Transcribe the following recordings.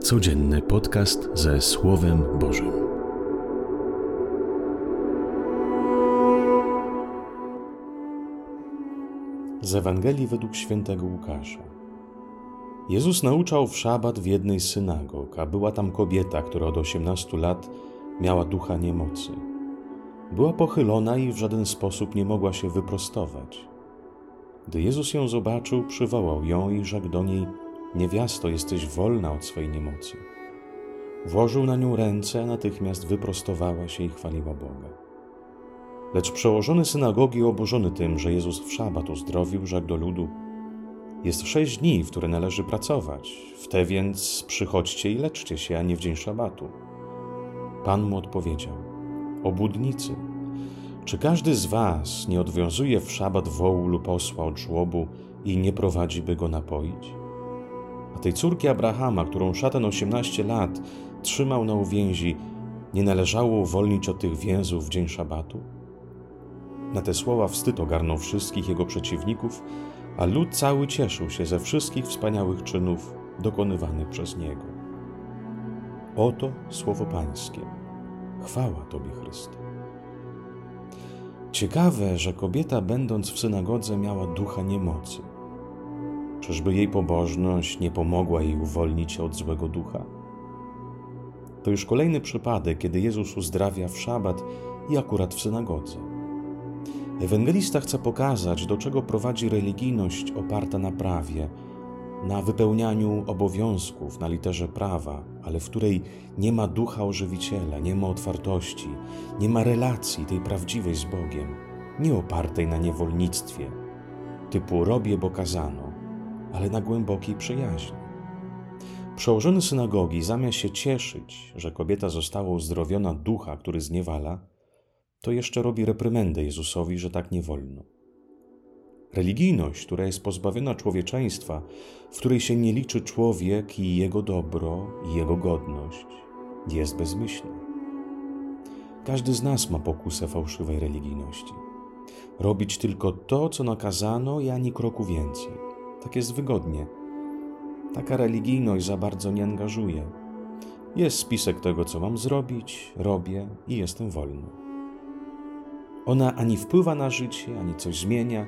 Codzienny podcast ze Słowem Bożym. Z Ewangelii według świętego Łukasza. Jezus nauczał w szabat w jednej synagog, a była tam kobieta, która od 18 lat miała ducha niemocy. Była pochylona i w żaden sposób nie mogła się wyprostować. Gdy Jezus ją zobaczył, przywołał ją i rzekł do niej: Niewiasto, jesteś wolna od swojej niemocy. Włożył na nią ręce, natychmiast wyprostowała się i chwaliła Boga. Lecz przełożony synagogi, oburzony tym, że Jezus w szabat uzdrowił, rzekł do ludu: Jest sześć dni, w które należy pracować, w te więc przychodźcie i leczcie się, a nie w dzień szabatu. Pan mu odpowiedział: Obudnicy, czy każdy z was nie odwiązuje w szabat wołu lub osła od żłobu i nie prowadzi, by go napoić? A tej córki Abrahama, którą szatan 18 lat trzymał na uwięzi, nie należało uwolnić od tych więzów w dzień szabatu? Na te słowa wstyd ogarnął wszystkich jego przeciwników, a lud cały cieszył się ze wszystkich wspaniałych czynów dokonywanych przez niego. Oto słowo Pańskie. Chwała Tobie, Chryste. Ciekawe, że kobieta, będąc w synagodze, miała ducha niemocy. Czyżby jej pobożność nie pomogła jej uwolnić się od złego ducha? To już kolejny przypadek, kiedy Jezus uzdrawia w szabat i akurat w synagodze. Ewangelista chce pokazać, do czego prowadzi religijność oparta na prawie, na wypełnianiu obowiązków, na literze prawa, ale w której nie ma ducha ożywiciela, nie ma otwartości, nie ma relacji tej prawdziwej z Bogiem, nie opartej na niewolnictwie, typu robię, bo kazano, ale na głębokiej przyjaźni. Przełożony synagogi, zamiast się cieszyć, że kobieta została uzdrowiona ducha, który zniewala, to jeszcze robi reprymendę Jezusowi, że tak nie wolno. Religijność, która jest pozbawiona człowieczeństwa, w której się nie liczy człowiek i jego dobro, i jego godność, jest bezmyślna. Każdy z nas ma pokusę fałszywej religijności. Robić tylko to, co nakazano, i ani kroku więcej. Tak jest wygodnie. Taka religijność za bardzo nie angażuje. Jest spisek tego, co mam zrobić, robię i jestem wolny. Ona ani wpływa na życie, ani coś zmienia,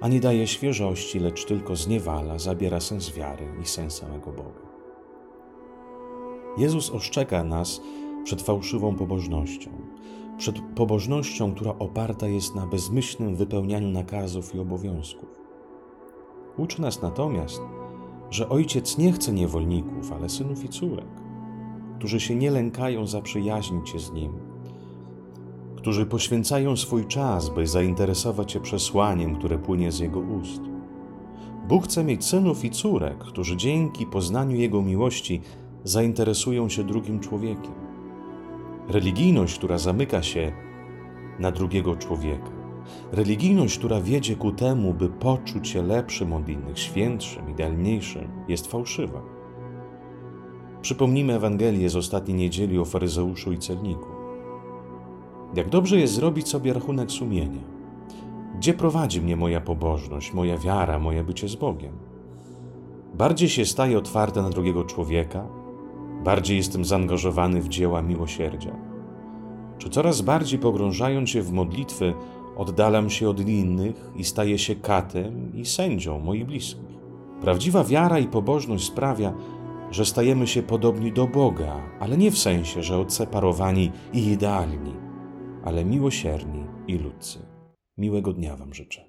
ani daje świeżości, lecz tylko zniewala, zabiera sens wiary i sens samego Boga. Jezus oszczeka nas przed fałszywą pobożnością, przed pobożnością, która oparta jest na bezmyślnym wypełnianiu nakazów i obowiązków. Uczy nas natomiast, że ojciec nie chce niewolników, ale synów i córek, którzy się nie lękają zaprzyjaźnić się z nim, którzy poświęcają swój czas, by zainteresować się przesłaniem, które płynie z jego ust. Bóg chce mieć synów i córek, którzy dzięki poznaniu Jego miłości zainteresują się drugim człowiekiem. Religijność, która zamyka się na drugiego człowieka, religijność, która wiedzie ku temu, by poczuć się lepszym od innych, świętszym, idealniejszym, jest fałszywa. Przypomnijmy Ewangelię z ostatniej niedzieli o faryzeuszu i celniku. Jak dobrze jest zrobić sobie rachunek sumienia. Gdzie prowadzi mnie moja pobożność, moja wiara, moje bycie z Bogiem? Bardziej się staję otwarte na drugiego człowieka, bardziej jestem zaangażowany w dzieła miłosierdzia. Czy coraz bardziej pogrążając się w modlitwy, oddalam się od innych i staję się katem i sędzią moich bliskich? Prawdziwa wiara i pobożność sprawia, że stajemy się podobni do Boga, ale nie w sensie, że odseparowani i idealni ale miłosierni i ludcy. Miłego dnia Wam życzę.